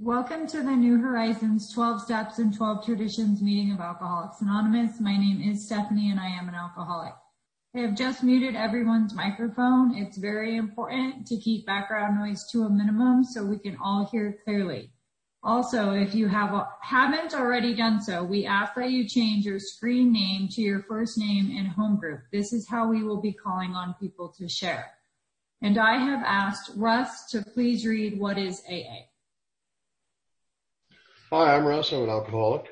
Welcome to the New Horizons 12 Steps and 12 Traditions meeting of Alcoholics Anonymous. My name is Stephanie and I am an alcoholic. I have just muted everyone's microphone. It's very important to keep background noise to a minimum so we can all hear clearly. Also, if you have, haven't already done so, we ask that you change your screen name to your first name and home group. This is how we will be calling on people to share. And I have asked Russ to please read what is AA. Hi, I'm Russ. I'm an alcoholic.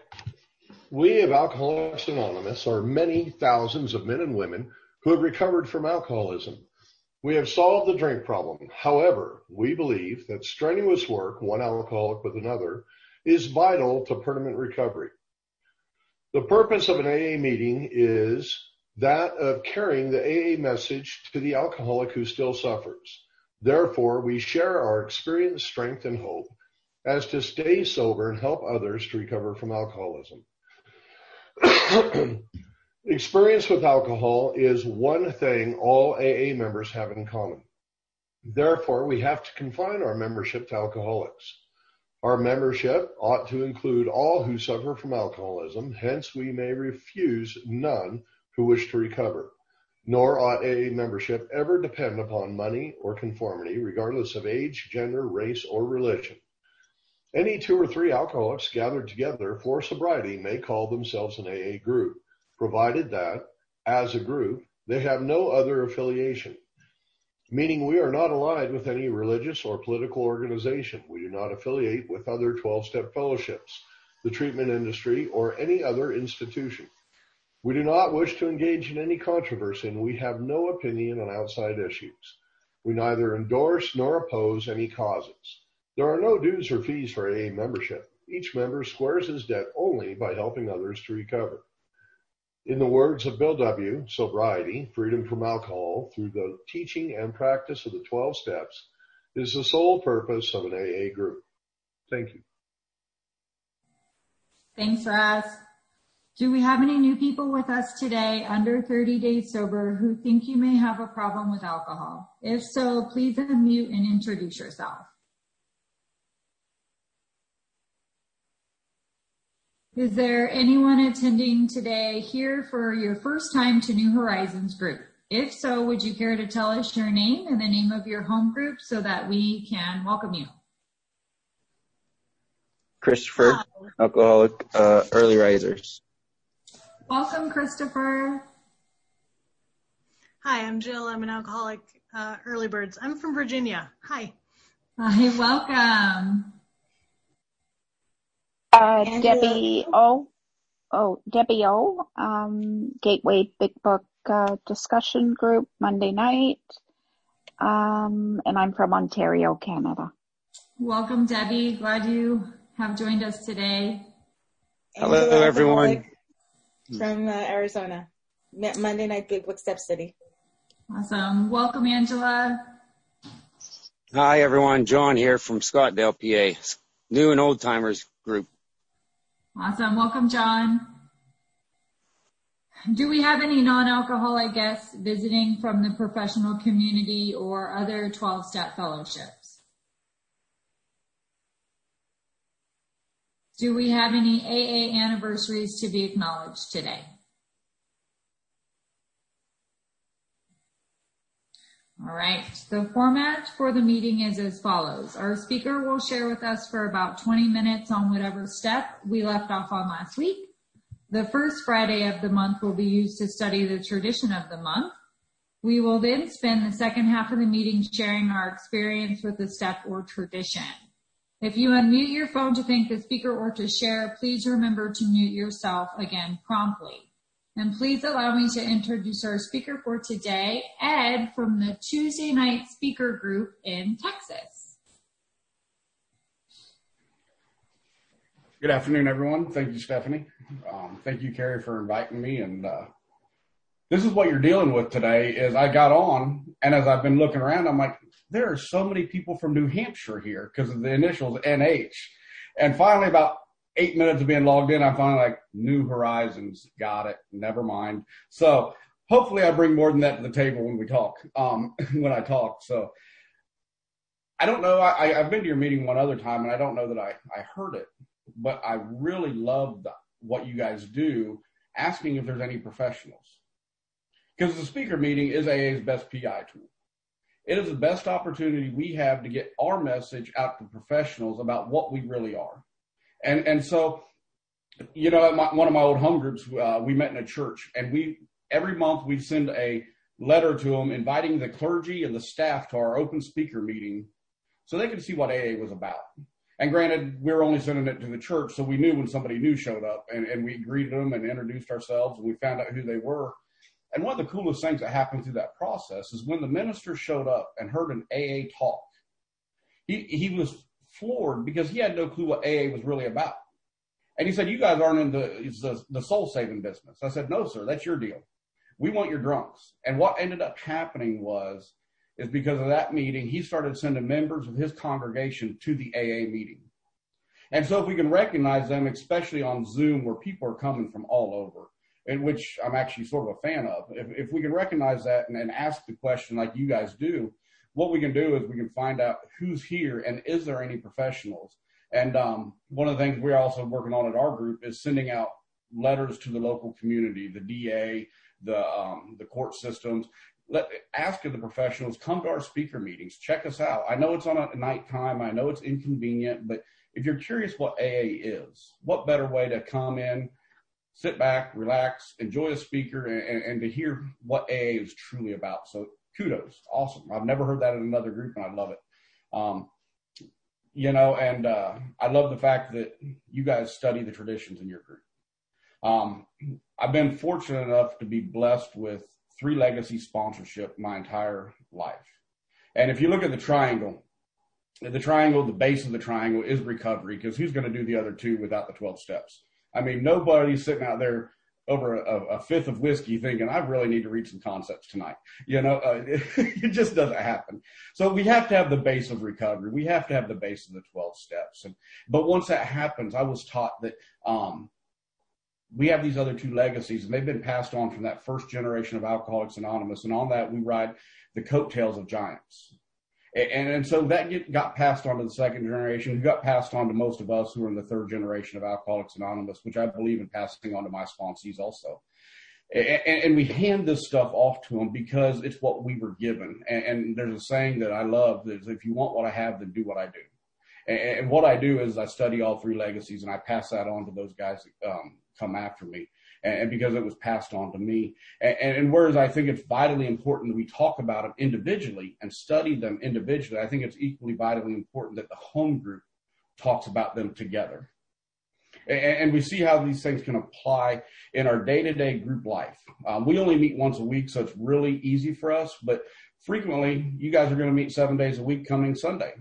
We of Alcoholics Anonymous are many thousands of men and women who have recovered from alcoholism. We have solved the drink problem. However, we believe that strenuous work, one alcoholic with another, is vital to permanent recovery. The purpose of an AA meeting is that of carrying the AA message to the alcoholic who still suffers. Therefore, we share our experience, strength, and hope as to stay sober and help others to recover from alcoholism. Experience with alcohol is one thing all AA members have in common. Therefore, we have to confine our membership to alcoholics. Our membership ought to include all who suffer from alcoholism, hence we may refuse none who wish to recover. Nor ought AA membership ever depend upon money or conformity, regardless of age, gender, race, or religion. Any two or three alcoholics gathered together for sobriety may call themselves an AA group, provided that, as a group, they have no other affiliation. Meaning we are not allied with any religious or political organization. We do not affiliate with other 12 step fellowships, the treatment industry, or any other institution. We do not wish to engage in any controversy and we have no opinion on outside issues. We neither endorse nor oppose any causes. There are no dues or fees for AA membership. Each member squares his debt only by helping others to recover. In the words of Bill W., sobriety, freedom from alcohol, through the teaching and practice of the 12 steps, is the sole purpose of an AA group. Thank you. Thanks, Russ. Do we have any new people with us today under 30 days sober who think you may have a problem with alcohol? If so, please unmute and introduce yourself. Is there anyone attending today here for your first time to New Horizons group? If so, would you care to tell us your name and the name of your home group so that we can welcome you? Christopher, Hi. alcoholic, uh, early risers. Welcome, Christopher. Hi, I'm Jill. I'm an alcoholic, uh, early birds. I'm from Virginia. Hi. Hi, welcome. Uh, Debbie O. Oh, Debbie O. Um, Gateway Big Book uh, discussion group Monday night. Um, and I'm from Ontario, Canada. Welcome, Debbie. Glad you have joined us today. Hello, Hello everyone. From uh, Arizona. Monday night Big Book Step City. Awesome. Welcome, Angela. Hi, everyone. John here from Scottdale, PA. New and old timers group. Awesome. Welcome, John. Do we have any non-alcoholic guests visiting from the professional community or other 12-step fellowships? Do we have any AA anniversaries to be acknowledged today? All right. The format for the meeting is as follows. Our speaker will share with us for about 20 minutes on whatever step we left off on last week. The first Friday of the month will be used to study the tradition of the month. We will then spend the second half of the meeting sharing our experience with the step or tradition. If you unmute your phone to thank the speaker or to share, please remember to mute yourself again promptly. And please allow me to introduce our speaker for today, Ed from the Tuesday night speaker group in Texas. Good afternoon, everyone. Thank you, Stephanie. Um, thank you, Carrie, for inviting me. And uh, this is what you're dealing with today. Is I got on, and as I've been looking around, I'm like, there are so many people from New Hampshire here because of the initials NH. And finally, about eight minutes of being logged in, I'm finally like, New Horizons, got it, never mind. So hopefully I bring more than that to the table when we talk, um, when I talk. So I don't know. I, I've been to your meeting one other time, and I don't know that I, I heard it, but I really love what you guys do, asking if there's any professionals. Because the speaker meeting is AA's best PI tool. It is the best opportunity we have to get our message out to professionals about what we really are. And, and so, you know, my, one of my old home groups, uh, we met in a church and we, every month we send a letter to them inviting the clergy and the staff to our open speaker meeting so they could see what AA was about. And granted, we were only sending it to the church, so we knew when somebody new showed up and, and we greeted them and introduced ourselves and we found out who they were. And one of the coolest things that happened through that process is when the minister showed up and heard an AA talk, he, he was floored because he had no clue what AA was really about. And he said, you guys aren't in the, the, the soul saving business. I said, no, sir, that's your deal. We want your drunks. And what ended up happening was, is because of that meeting, he started sending members of his congregation to the AA meeting. And so if we can recognize them, especially on Zoom where people are coming from all over, and which I'm actually sort of a fan of. If, if we can recognize that and, and ask the question like you guys do, what we can do is we can find out who's here and is there any professionals. And um, one of the things we're also working on at our group is sending out letters to the local community, the DA, the um, the court systems. Let ask of the professionals come to our speaker meetings, check us out. I know it's on a night time, I know it's inconvenient, but if you're curious what AA is, what better way to come in, sit back, relax, enjoy a speaker, and, and, to hear what AA is truly about. So kudos, awesome. I've never heard that in another group, and I love it. Um, you know, and uh, I love the fact that you guys study the traditions in your group. Um, I've been fortunate enough to be blessed with three legacy sponsorship my entire life. And if you look at the triangle, the triangle, the base of the triangle is recovery because who's going to do the other two without the 12 steps? I mean, nobody's sitting out there over a, a, fifth of whiskey thinking I really need to read some concepts tonight. You know, uh, it, just doesn't happen. So we have to have the base of recovery. We have to have the base of the 12 steps. And, but once that happens, I was taught that, um, we have these other two legacies and they've been passed on from that first generation of Alcoholics Anonymous. And on that, we ride the coattails of giants. And, and so that get, got passed on to the second generation, got passed on to most of us who are in the third generation of Alcoholics Anonymous, which I believe in passing on to my sponsees also. And, and, we hand this stuff off to them because it's what we were given. And, and there's a saying that I love that is if you want what I have, then do what I do. And, what I do is I study all three legacies and I pass that on to those guys that um, come after me and, because it was passed on to me. And, whereas I think it's vitally important that we talk about them individually and study them individually, I think it's equally vitally important that the home group talks about them together. And, we see how these things can apply in our day-to-day group life. Um, we only meet once a week, so it's really easy for us. But frequently, you guys are going to meet seven days a week coming Sunday.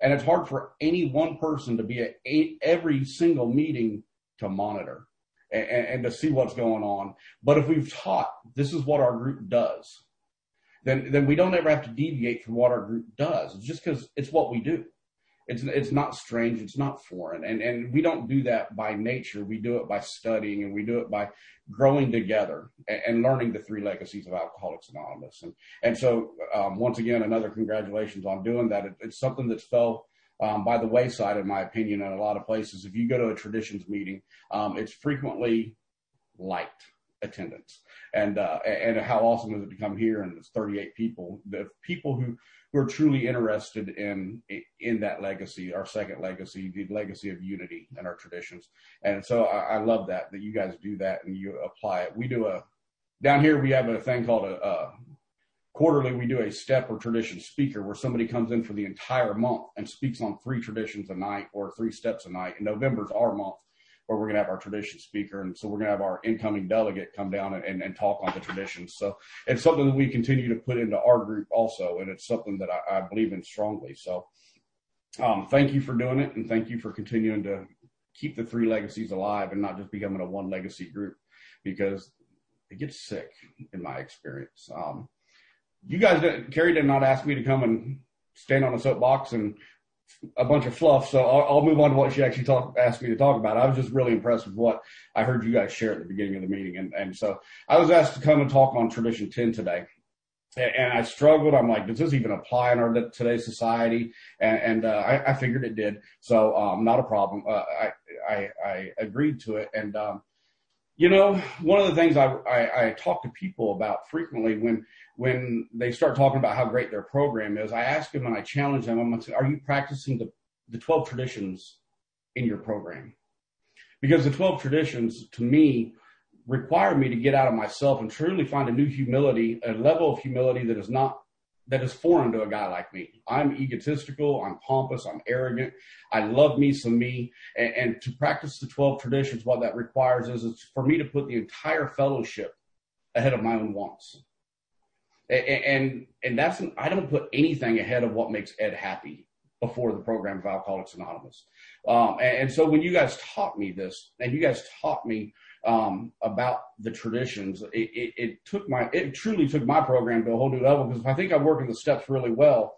And it's hard for any one person to be at every single meeting to monitor and, and to see what's going on. But if we've taught this is what our group does, then then we don't ever have to deviate from what our group does. It's just because it's what we do. It's it's not strange. It's not foreign, and and we don't do that by nature. We do it by studying, and we do it by growing together and, and learning the three legacies of Alcoholics Anonymous. And and so um, once again, another congratulations on doing that. It, it's something that's fell um, by the wayside, in my opinion, in a lot of places. If you go to a traditions meeting, um, it's frequently light attendance. And uh, and how awesome is it to come here and it's 38 people, the people who who are truly interested in in that legacy, our second legacy, the legacy of unity and our traditions. And so I, I love that that you guys do that and you apply it. We do a down here we have a thing called a, a quarterly we do a step or tradition speaker where somebody comes in for the entire month and speaks on three traditions a night or three steps a night. And November's our month where we're going to have our tradition speaker. And so we're going to have our incoming delegate come down and, and, and talk on the traditions. So it's something that we continue to put into our group also. And it's something that I, I believe in strongly. So um, thank you for doing it. And thank you for continuing to keep the three legacies alive and not just becoming a one legacy group because it gets sick in my experience. Um, you guys, did, Carrie did not ask me to come and stand on a soapbox and a bunch of fluff. So I'll, I'll move on to what she actually talk, asked me to talk about. I was just really impressed with what I heard you guys share at the beginning of the meeting. And, and so I was asked to come and talk on tradition 10 today. and I struggled. I'm like, does this even apply in our today's society? And, and uh, I, I, figured it did. So um, not a problem. Uh, I, I, I agreed to it. And um, you know, one of the things I, I, I talk to people about frequently when when they start talking about how great their program is, I ask them and I challenge them. I'm like, are you practicing the the 12 traditions in your program? Because the 12 traditions, to me, require me to get out of myself and truly find a new humility, a level of humility that is not that is foreign to a guy like me. I'm egotistical, I'm pompous, I'm arrogant. I love me some me. And, and to practice the 12 traditions, what that requires is, is for me to put the entire fellowship ahead of my own wants. And, and, and that's, I don't put anything ahead of what makes Ed happy before the program of Alcoholics Anonymous. Um, and, and so when you guys taught me this and you guys taught me um, about the traditions. It, it, it, took my, it truly took my program to a whole new level because if I think I'm working the steps really well,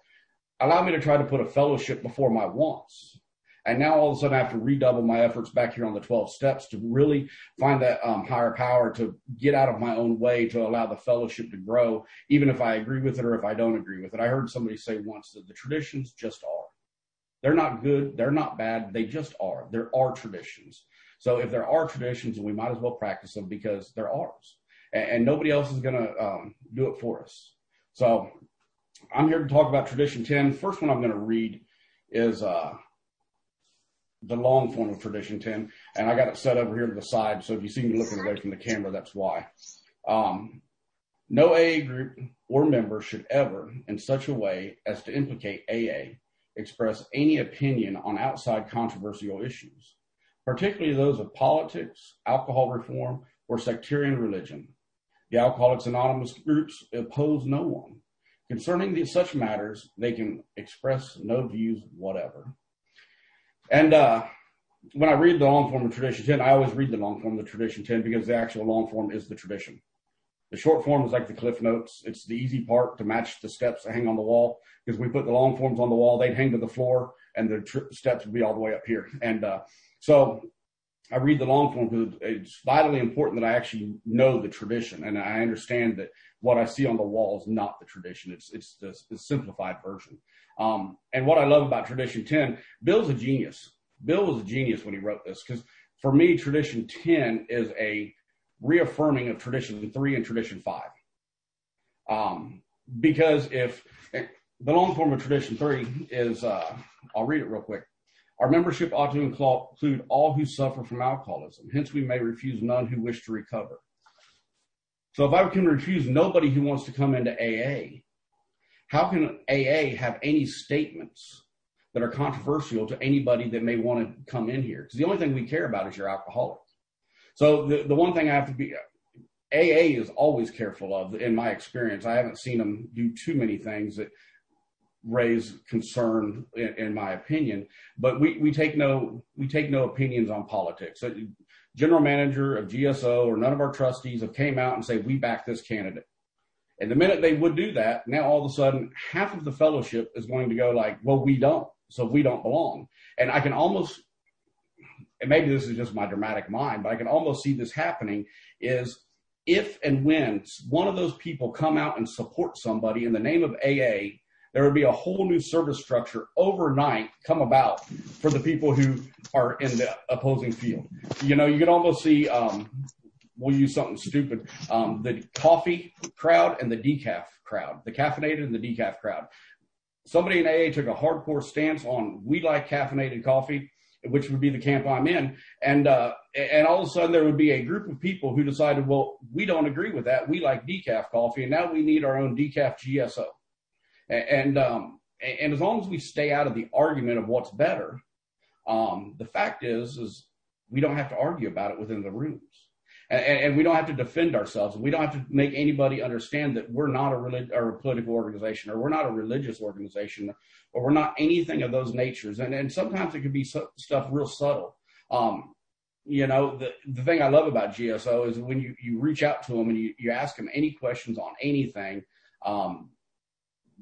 allow me to try to put a fellowship before my wants. And now all of a sudden I have to redouble my efforts back here on the 12 steps to really find that um, higher power to get out of my own way to allow the fellowship to grow, even if I agree with it or if I don't agree with it. I heard somebody say once that the traditions just are. They're not good. They're not bad. They just are. There are traditions. So if there are traditions, we might as well practice them because they're ours, and, and nobody else is going to um, do it for us. So I'm here to talk about tradition 10. First one I'm going to read is uh, the long form of tradition 10, and I got it set over here to the side. So if you see me looking away from the camera, that's why. Um, no AA group or member should ever, in such a way as to implicate AA, express any opinion on outside controversial issues particularly those of politics, alcohol reform, or sectarian religion. The Alcoholics Anonymous groups oppose no one. Concerning these, such matters, they can express no views whatever. And uh, when I read the long form of Tradition 10, I always read the long form of the Tradition 10 because the actual long form is the tradition. The short form is like the cliff notes. It's the easy part to match the steps that hang on the wall because we put the long forms on the wall, they'd hang to the floor and the steps would be all the way up here. And uh, so I read the long form because it's vitally important that I actually know the tradition and I understand that what I see on the wall is not the tradition. It's it's the, the simplified version. Um, and what I love about Tradition 10, Bill's a genius. Bill was a genius when he wrote this because for me, Tradition 10 is a reaffirming of Tradition 3 and Tradition 5. Um, because if the long form of Tradition 3 is, uh, I'll read it real quick. Our membership ought to include all who suffer from alcoholism. Hence, we may refuse none who wish to recover. So if I can refuse nobody who wants to come into AA, how can AA have any statements that are controversial to anybody that may want to come in here? Because the only thing we care about is your alcoholic. So the, the one thing I have to be, AA is always careful of, in my experience. I haven't seen them do too many things that raise concern in, my opinion but we, take no we take no opinions on politics. General manager of gso or none of our trustees have came out and say we back this candidate. And the minute they would do that now all of a sudden half of the fellowship is going to go like well we don't. So we don't belong. And i can almost and maybe this is just my dramatic mind but i can almost see this happening is if and when one of those people come out and support somebody in the name of aa there would be a whole new service structure overnight come about for the people who are in the opposing field. You know, you could almost see, um, we'll use something stupid, um, the coffee crowd and the decaf crowd, the caffeinated and the decaf crowd. Somebody in AA took a hardcore stance on we like caffeinated coffee, which would be the camp I'm in, and uh, and all of a sudden there would be a group of people who decided, well, we don't agree with that. We like decaf coffee, and now we need our own decaf GSO. And um, and as long as we stay out of the argument of what's better, um, the fact is is we don't have to argue about it within the rooms. And, and, we don't have to defend ourselves. And we don't have to make anybody understand that we're not a, relig- or a political organization, or we're not a religious organization, or we're not anything of those natures. And, and sometimes it could be stuff real subtle. Um, you know, the, the thing I love about GSO is when you, you reach out to them and you, you ask them any questions on anything, um,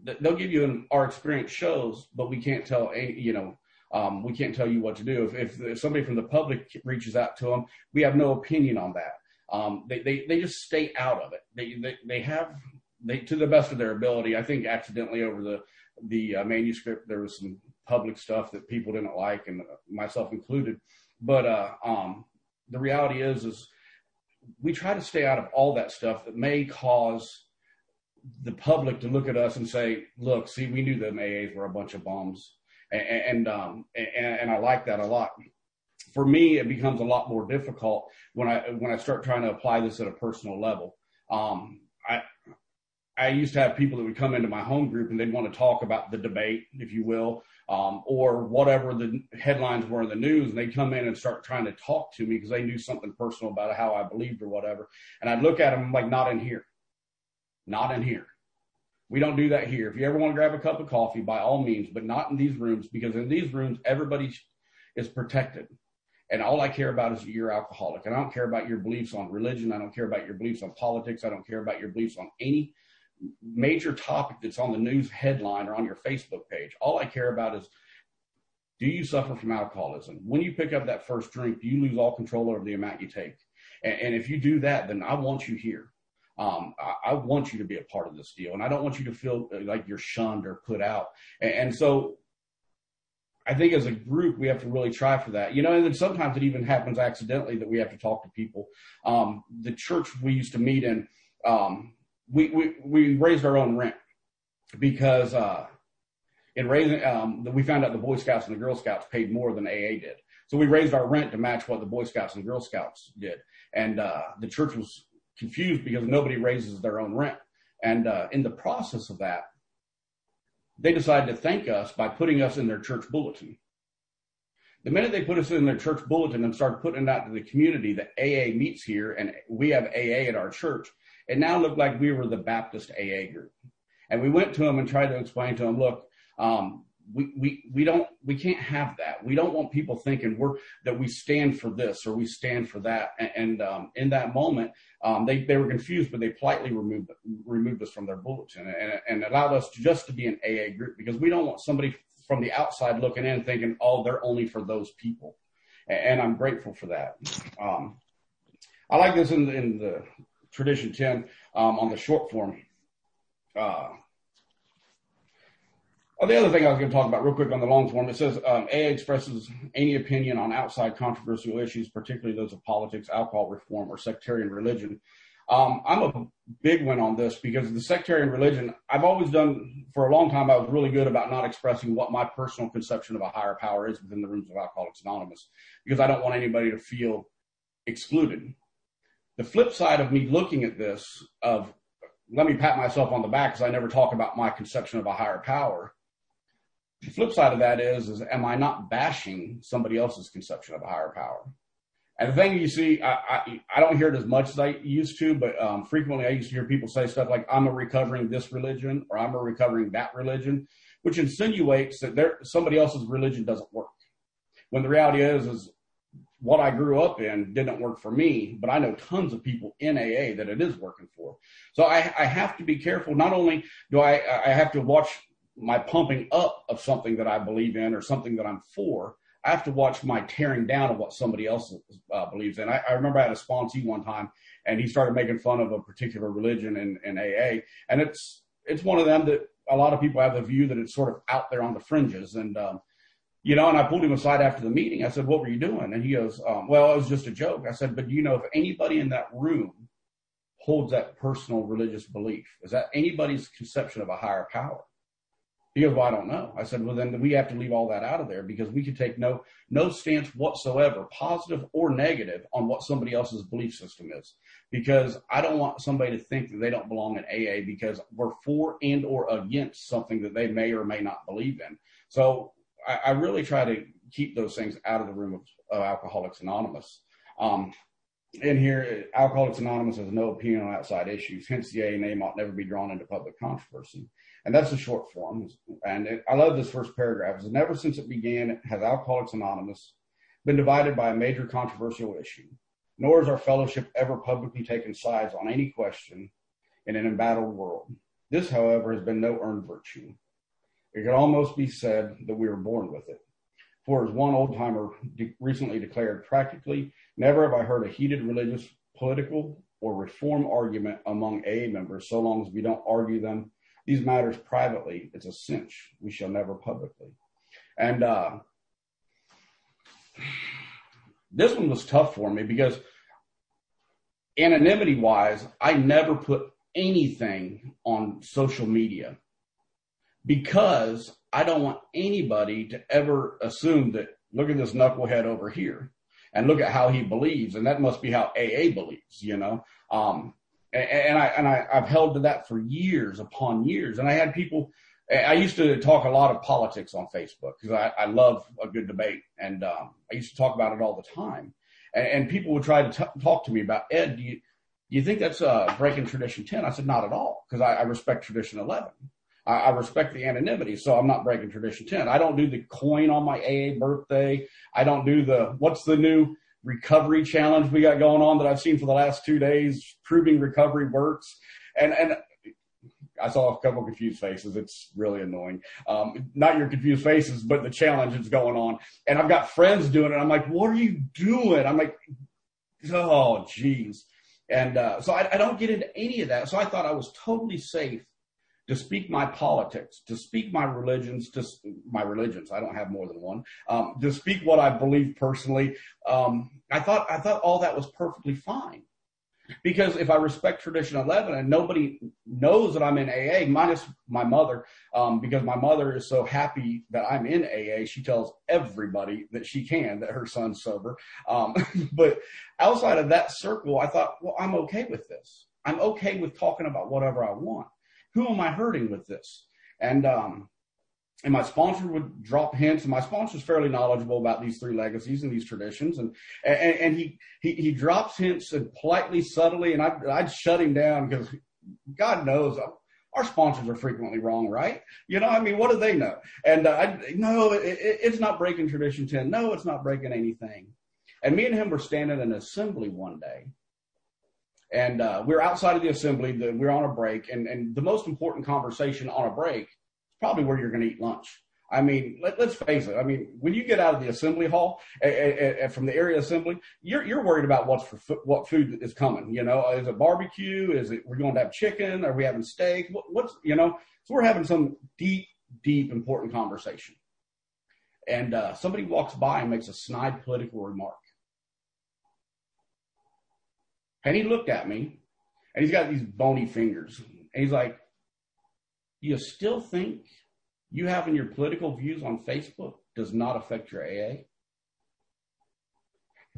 they'll give you an our experience shows, but we can't tell any, you know, um, we can't tell you what to do. If, if, if, somebody from the public reaches out to them, we have no opinion on that. Um, they, they, they just stay out of it. They, they, they have they, to the best of their ability, I think accidentally over the the uh, manuscript there was some public stuff that people didn't like, and myself included. But uh, um, the reality is, is we try to stay out of all that stuff that may cause the public to look at us and say, "Look, see, we knew the AAs were a bunch of bums," and and, um, and, and I like that a lot. For me, it becomes a lot more difficult when I when I start trying to apply this at a personal level. Um, I I used to have people that would come into my home group and they'd want to talk about the debate, if you will, um, or whatever the headlines were in the news. And they'd come in and start trying to talk to me because they knew something personal about how I believed or whatever. And I'd look at them like, not in here, not in here. We don't do that here. If you ever want to grab a cup of coffee, by all means, but not in these rooms because in these rooms, everybody is protected. And all I care about is that you're alcoholic. And I don't care about your beliefs on religion. I don't care about your beliefs on politics. I don't care about your beliefs on any major topic that's on the news headline or on your Facebook page. All I care about is do you suffer from alcoholism? When you pick up that first drink, do you lose all control over the amount you take? And, and if you do that, then I want you here. Um, I, I, want you to be a part of this deal, and I don't want you to feel like you're shunned or put out. And, and so, I think as a group, we have to really try for that. You know, and then sometimes it even happens accidentally that we have to talk to people. Um, the church we used to meet in, um, we, we, we raised our own rent because, uh, in raising, um, we found out the Boy Scouts and the Girl Scouts paid more than AA did. So we raised our rent to match what the Boy Scouts and Girl Scouts did. And, uh, the church was confused because nobody raises their own rent. And, uh, in the process of that, they decided to thank us by putting us in their church bulletin. The minute they put us in their church bulletin and started putting it out to the community that AA meets here and we have AA at our church, it now looked like we were the Baptist AA group. And we went to them and tried to explain to them, look, um, we, we, we don't, we can't have that. We don't want people thinking we're, that we stand for this or we stand for that. And, and um, in that moment, um, they, they were confused, but they politely removed, removed us from their bulletin and, and allowed us to just to be an AA group because we don't want somebody from the outside looking in thinking, oh, they're only for those people. And I'm grateful for that. Um, I like this in, in the tradition 10 um, on the short form. Uh, Oh, the other thing I was going to talk about real quick on the long form, it says um, AA expresses any opinion on outside controversial issues, particularly those of politics, alcohol reform, or sectarian religion. Um, I'm a big one on this because the sectarian religion, I've always done for a long time. I was really good about not expressing what my personal conception of a higher power is within the rooms of Alcoholics Anonymous because I don't want anybody to feel excluded. The flip side of me looking at this of let me pat myself on the back because I never talk about my conception of a higher power the flip side of that is, is am I not bashing somebody else's conception of a higher power? And the thing you see, I, I, I don't hear it as much as I used to, but um, frequently I used to hear people say stuff like, I'm a recovering this religion or I'm a recovering that religion, which insinuates that there, somebody else's religion doesn't work. When the reality is, is what I grew up in didn't work for me, but I know tons of people in AA that it is working for. So I, I have to be careful. Not only do I, I have to watch my pumping up of something that I believe in or something that I'm for, I have to watch my tearing down of what somebody else uh, believes in. I, I, remember I had a sponsee one time, and he started making fun of a particular religion in, in AA, and it's it's one of them that a lot of people have the view that it's sort of out there on the fringes, and um, you know. And I pulled him aside after the meeting. I said, "What were you doing?" And he goes, um, "Well, it was just a joke." I said, "But do you know, if anybody in that room holds that personal religious belief, is that anybody's conception of a higher power?" He goes, well, I don't know. I said, well, then we have to leave all that out of there because we could take no, no stance whatsoever, positive or negative on what somebody else's belief system is. Because I don't want somebody to think that they don't belong in AA because we're for and or against something that they may or may not believe in. So I, I really try to keep those things out of the room of, of Alcoholics Anonymous. Um, in here, Alcoholics Anonymous has no opinion on outside issues. Hence, the AA name ought never be drawn into public controversy. And that's the short form. And it, I love this first paragraph. It's never since it began has Alcoholics Anonymous been divided by a major controversial issue, nor has our fellowship ever publicly taken sides on any question in an embattled world. This, however, has been no earned virtue. It could almost be said that we were born with it. For as one old timer de- recently declared, practically never have I heard a heated religious, political, or reform argument among AA members so long as we don't argue them these matters privately. It's a cinch. We shall never publicly. And uh, this one was tough for me because anonymity wise, I never put anything on social media because I don't want anybody to ever assume that look at this knucklehead over here and look at how he believes. And that must be how AA believes, you know? Um, and, I, and I, I've held to that for years upon years. And I had people, I used to talk a lot of politics on Facebook because I, I love a good debate. And, um, I used to talk about it all the time. And, and people would try to t- talk to me about, Ed, do you, do you think that's uh, breaking tradition 10? I said, not at all, because I, I respect tradition 11. I, I respect the anonymity, so I'm not breaking tradition 10. I don't do the coin on my AA birthday. I don't do the, what's the new recovery challenge we got going on that I've seen for the last two days, proving recovery works. And, and I saw a couple confused faces. It's really annoying. Um, not your confused faces, but the challenge that's going on. And I've got friends doing it. I'm like, what are you doing? I'm like, oh, geez. And uh, so I, I don't get into any of that. So I thought I was totally safe to speak my politics, to speak my religions, to my religions. I don't have more than one. Um, to speak what I believe personally. Um, I thought I thought all that was perfectly fine. Because if I respect tradition 11 and nobody knows that I'm in AA, minus my mother, um, because my mother is so happy that I'm in AA, she tells everybody that she can that her son's sober. Um, but outside of that circle, I thought, well, I'm okay with this. I'm okay with talking about whatever I want who am I hurting with this? And, um, and my sponsor would drop hints and my sponsor is fairly knowledgeable about these three legacies and these traditions. And, and, and he, he, he drops hints and politely, subtly, and I'd, I'd shut him down because God knows our sponsors are frequently wrong, right? You know, I mean, what do they know? And uh, I, no, it, it's not breaking tradition 10. No, it's not breaking anything. And me and him were standing in an assembly one day and uh, we're outside of the assembly. The, we're on a break, and, and the most important conversation on a break is probably where you're going to eat lunch. I mean, let, us face it. I mean, when you get out of the assembly hall from the area assembly, you're you're worried about what's for what food is coming. You know, is it barbecue? Is it we're going to have chicken? Are we having steak? What, what's you know? So we're having some deep, deep, important conversation. And uh, somebody walks by and makes a snide political remark. And he looked at me and he's got these bony fingers. And he's like, You still think you having your political views on Facebook does not affect your AA?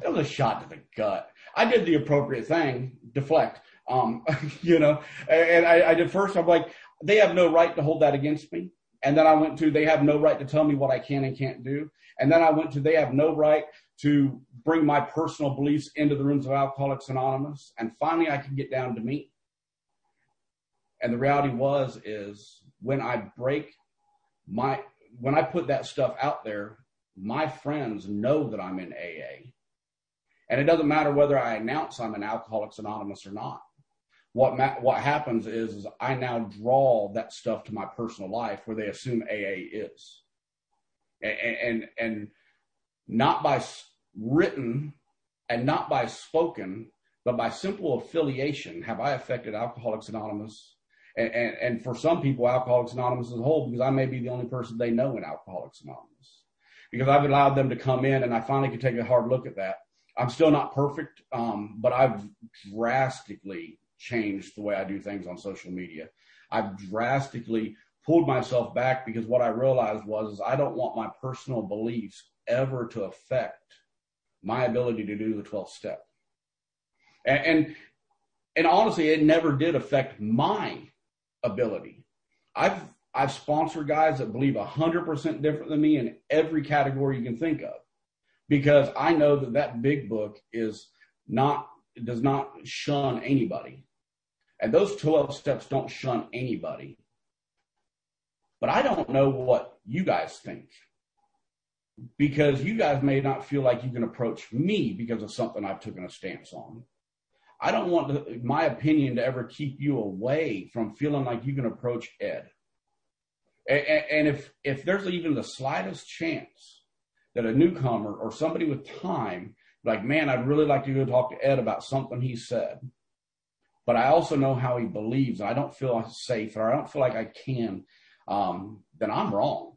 It was a shot to the gut. I did the appropriate thing, deflect. Um, you know, and I, I did first, I'm like, they have no right to hold that against me. And then I went to, they have no right to tell me what I can and can't do. And then I went to, they have no right to bring my personal beliefs into the rooms of Alcoholics Anonymous. And finally, I could get down to me. And the reality was, is when I break my, when I put that stuff out there, my friends know that I'm in AA. And it doesn't matter whether I announce I'm an Alcoholics Anonymous or not. What ma- what happens is, is I now draw that stuff to my personal life where they assume AA is, and and, and not by written and not by spoken, but by simple affiliation have I affected Alcoholics Anonymous. And, and, and for some people, Alcoholics Anonymous as a whole, because I may be the only person they know in Alcoholics Anonymous. Because I've allowed them to come in and I finally could take a hard look at that. I'm still not perfect, um, but I've drastically changed the way I do things on social media. I've drastically pulled myself back because what I realized was is I don't want my personal beliefs ever to affect my ability to do the 12th step. And, and, and honestly, it never did affect my ability. I've, I've sponsored guys that believe 100% different than me in every category you can think of because I know that that big book is not, does not shun anybody. And those 12 steps don't shun anybody. But I don't know what you guys think because you guys may not feel like you can approach me because of something I've taken a stance on. I don't want my opinion to ever keep you away from feeling like you can approach Ed. And, and if if there's even the slightest chance that a newcomer or somebody with time, like, man, I'd really like to go talk to Ed about something he said. but I also know how he believes. I don't feel safe or I don't feel like I can, um, then I'm wrong.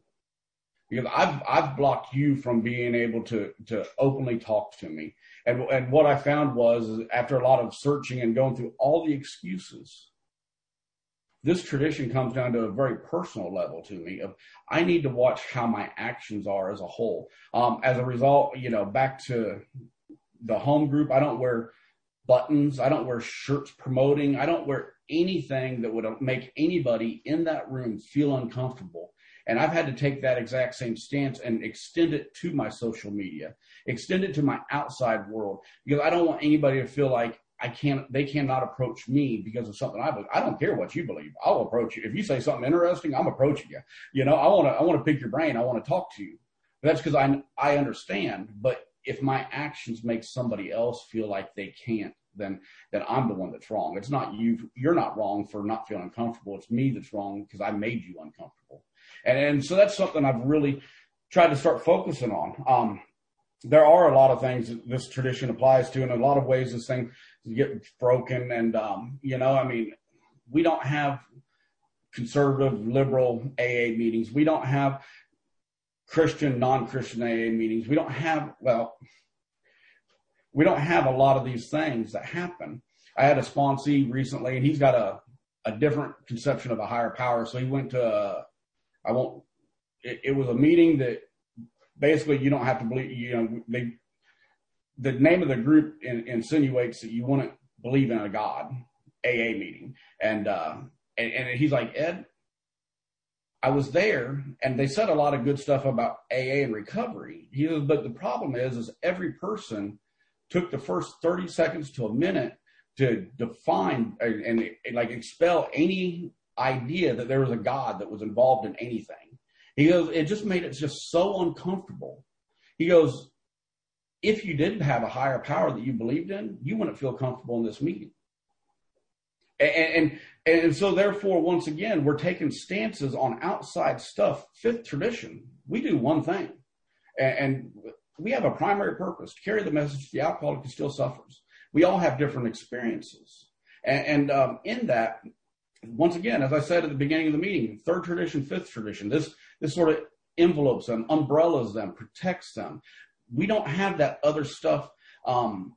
Because I've I've blocked you from being able to to openly talk to me. And and what I found was after a lot of searching and going through all the excuses, this tradition comes down to a very personal level to me of I need to watch how my actions are as a whole. Um, as a result, you know, back to the home group, I don't wear buttons. I don't wear shirts promoting. I don't wear anything that would make anybody in that room feel uncomfortable. And I've had to take that exact same stance and extend it to my social media, extend it to my outside world, because I don't want anybody to feel like I can't, they cannot approach me because of something I believe. I don't care what you believe. I'll approach you. If you say something interesting, I'm approaching you. You know, I want to, I want to pick your brain. I want to talk to you. That's because I, I understand. But if my actions make somebody else feel like they can't, then then I'm the one that's wrong. It's not you. You're not wrong for not feeling comfortable. It's me that's wrong because I made you uncomfortable. And, and so that's something I've really tried to start focusing on. Um, there are a lot of things that this tradition applies to, in a lot of ways this thing get broken. And um, you know, I mean, we don't have conservative, liberal AA meetings. We don't have Christian, non-Christian AA meetings. We don't have well we don't have a lot of these things that happen. I had a sponsee recently, and he's got a a different conception of a higher power. So he went to, a, I won't. It, it was a meeting that basically you don't have to believe. You know, they the name of the group in, insinuates that you wouldn't believe in a God. AA meeting, and uh, and, and he's like Ed. I was there, and they said a lot of good stuff about AA and recovery. He goes, but the problem is, is every person took the first 30 seconds to a minute to define and, and, like expel any idea that there was a God that was involved in anything. He goes, it just made it just so uncomfortable. He goes, if you didn't have a higher power that you believed in, you wouldn't feel comfortable in this meeting. And, and, and so therefore, once again, we're taking stances on outside stuff. Fifth tradition, we do one thing. And, and we have a primary purpose to carry the message to the alcoholic who still suffers. We all have different experiences. And, and um, in that, once again, as I said at the beginning of the meeting, third tradition, fifth tradition, this, this sort of envelopes them, umbrellas them, protects them. We don't have that other stuff. Um,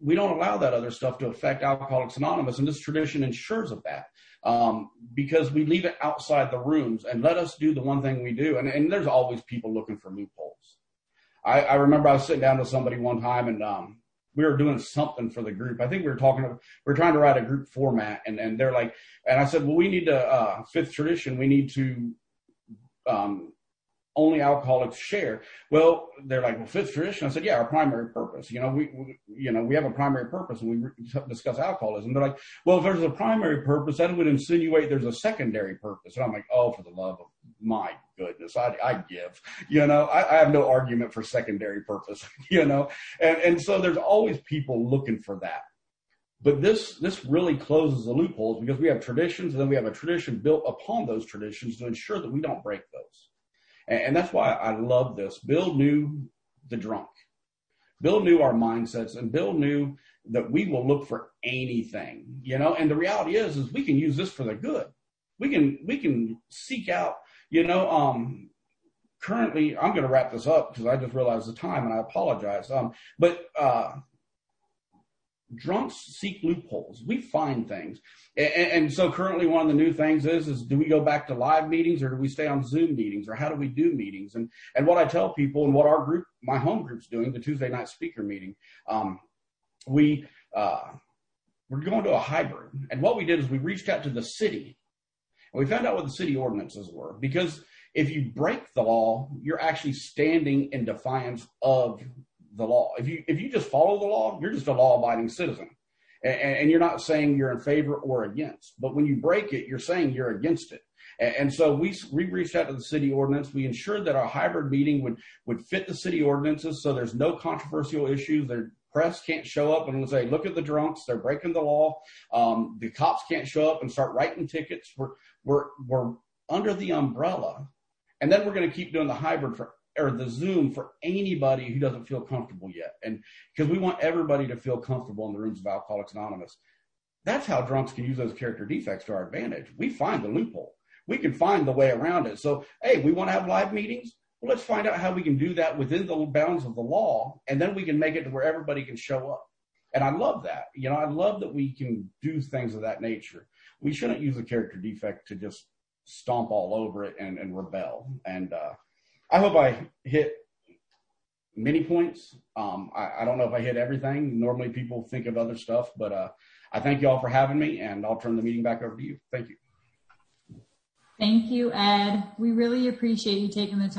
we don't allow that other stuff to affect Alcoholics Anonymous, and this tradition ensures of that um, because we leave it outside the rooms and let us do the one thing we do. And, and there's always people looking for loopholes. I, I remember I was sitting down with somebody one time and um, we were doing something for the group. I think we were talking, we were trying to write a group format and, and they're like, and I said, well, we need to, uh, fifth tradition, we need to, um, only alcoholics share. Well, they're like, well, fifth tradition. I said, yeah, our primary purpose. You know, we, we you know, we have a primary purpose and we re- discuss alcoholism. They're like, well, if there's a primary purpose, that would insinuate there's a secondary purpose. And I'm like, oh, for the love of my goodness, I, I give, you know, I, I have no argument for secondary purpose, you know, and, and so there's always people looking for that. But this, this really closes the loopholes because we have traditions and then we have a tradition built upon those traditions to ensure that we don't break those. And, that's why I love this. Bill knew the drunk. Bill knew our mindsets and Bill knew that we will look for anything, you know, and the reality is, is we can use this for the good. We can, we can seek out you know, um, currently, I'm going to wrap this up because I just realized the time and I apologize. Um, but uh, drunks seek loopholes. We find things. And, and, so currently one of the new things is, is do we go back to live meetings or do we stay on Zoom meetings or how do we do meetings? And, and what I tell people and what our group, my home group's doing, the Tuesday night speaker meeting, um, we, uh, we're going to a hybrid. And what we did is we reached out to the city and we found out what the city ordinances were because if you break the law, you're actually standing in defiance of the law. If you if you just follow the law, you're just a law-abiding citizen, and, and, you're not saying you're in favor or against. But when you break it, you're saying you're against it. And, and so we we reached out to the city ordinance. We ensured that our hybrid meeting would would fit the city ordinances, so there's no controversial issues. There press can't show up and say, look at the drunks, they're breaking the law. Um, the cops can't show up and start writing tickets. We're, we're, we're under the umbrella. And then we're going to keep doing the hybrid for, or the Zoom for anybody who doesn't feel comfortable yet. And because we want everybody to feel comfortable in the rooms of Alcoholics Anonymous. that's how drunks can use those character defects to our advantage. We find the loophole. We can find the way around it. So, hey, we want to have live meetings. Well, let's find out how we can do that within the bounds of the law, and then we can make it to where everybody can show up. And I love that. You know, I love that we can do things of that nature. We shouldn't use a character defect to just stomp all over it and, and rebel. And uh, I hope I hit many points. Um, I, I, don't know if I hit everything. Normally people think of other stuff, but uh, I thank you all for having me, and I'll turn the meeting back over to you. Thank you. Thank you, Ed. We really appreciate you taking the time.